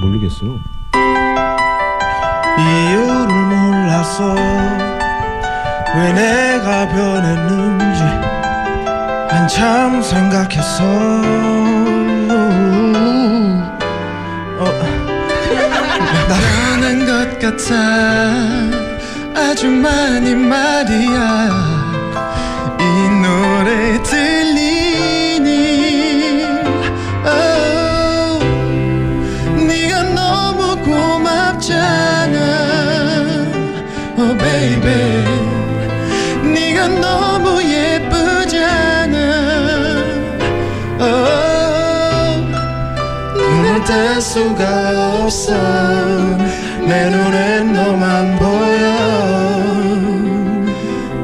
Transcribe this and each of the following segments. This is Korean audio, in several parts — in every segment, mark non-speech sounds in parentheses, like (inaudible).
모르겠어요. 이유를 몰라서 왜 내가 변했는지 한참 생각했어 어, (laughs) 변한 것 같아. 아주 많이 말이야. 이 노래 고맙잖아. Oh baby. 네가 너무 예쁘잖아. Oh, 눈을 뗄 수가 없어. 내 눈엔 너만 보여.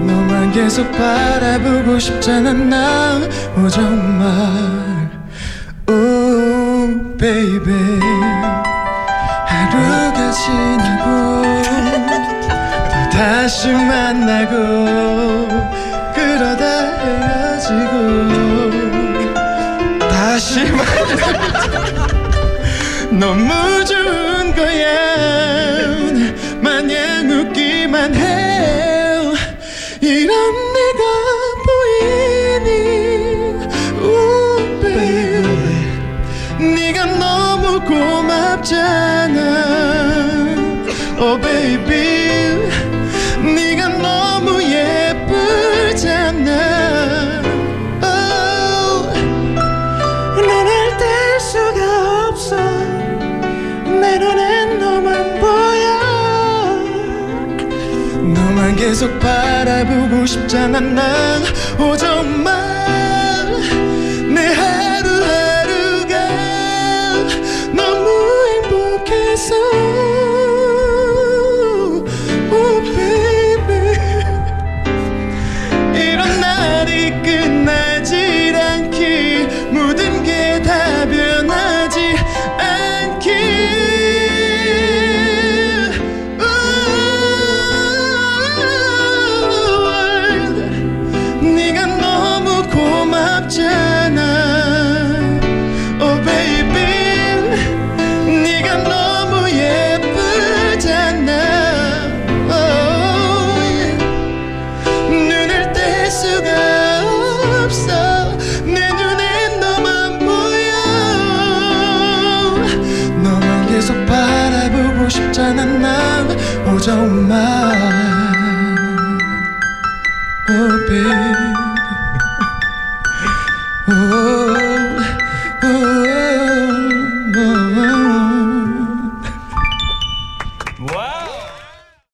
너만 계속 바라보고 싶잖아 나. 오, 정말. 오 베이베 하루가 지나고 또 다시 만나고 그러다 헤어지고 다시 (laughs) 너무 좋은 거야 고맙잖아. 오 baby 네가 너무 예쁘잖아. Oh. 눈을 뗄 수가 없어. 내 눈엔 너만 보여. 너만 계속 바라보고 싶잖아 난오 정 고맙잖아. Oh baby 네가 너무 예쁘잖아. Oh, yeah. 눈을 뗄 수가 없어. 내 눈엔 너만 보여. 너만 계속 바라보고 싶잖아 난 오 정말. Oh baby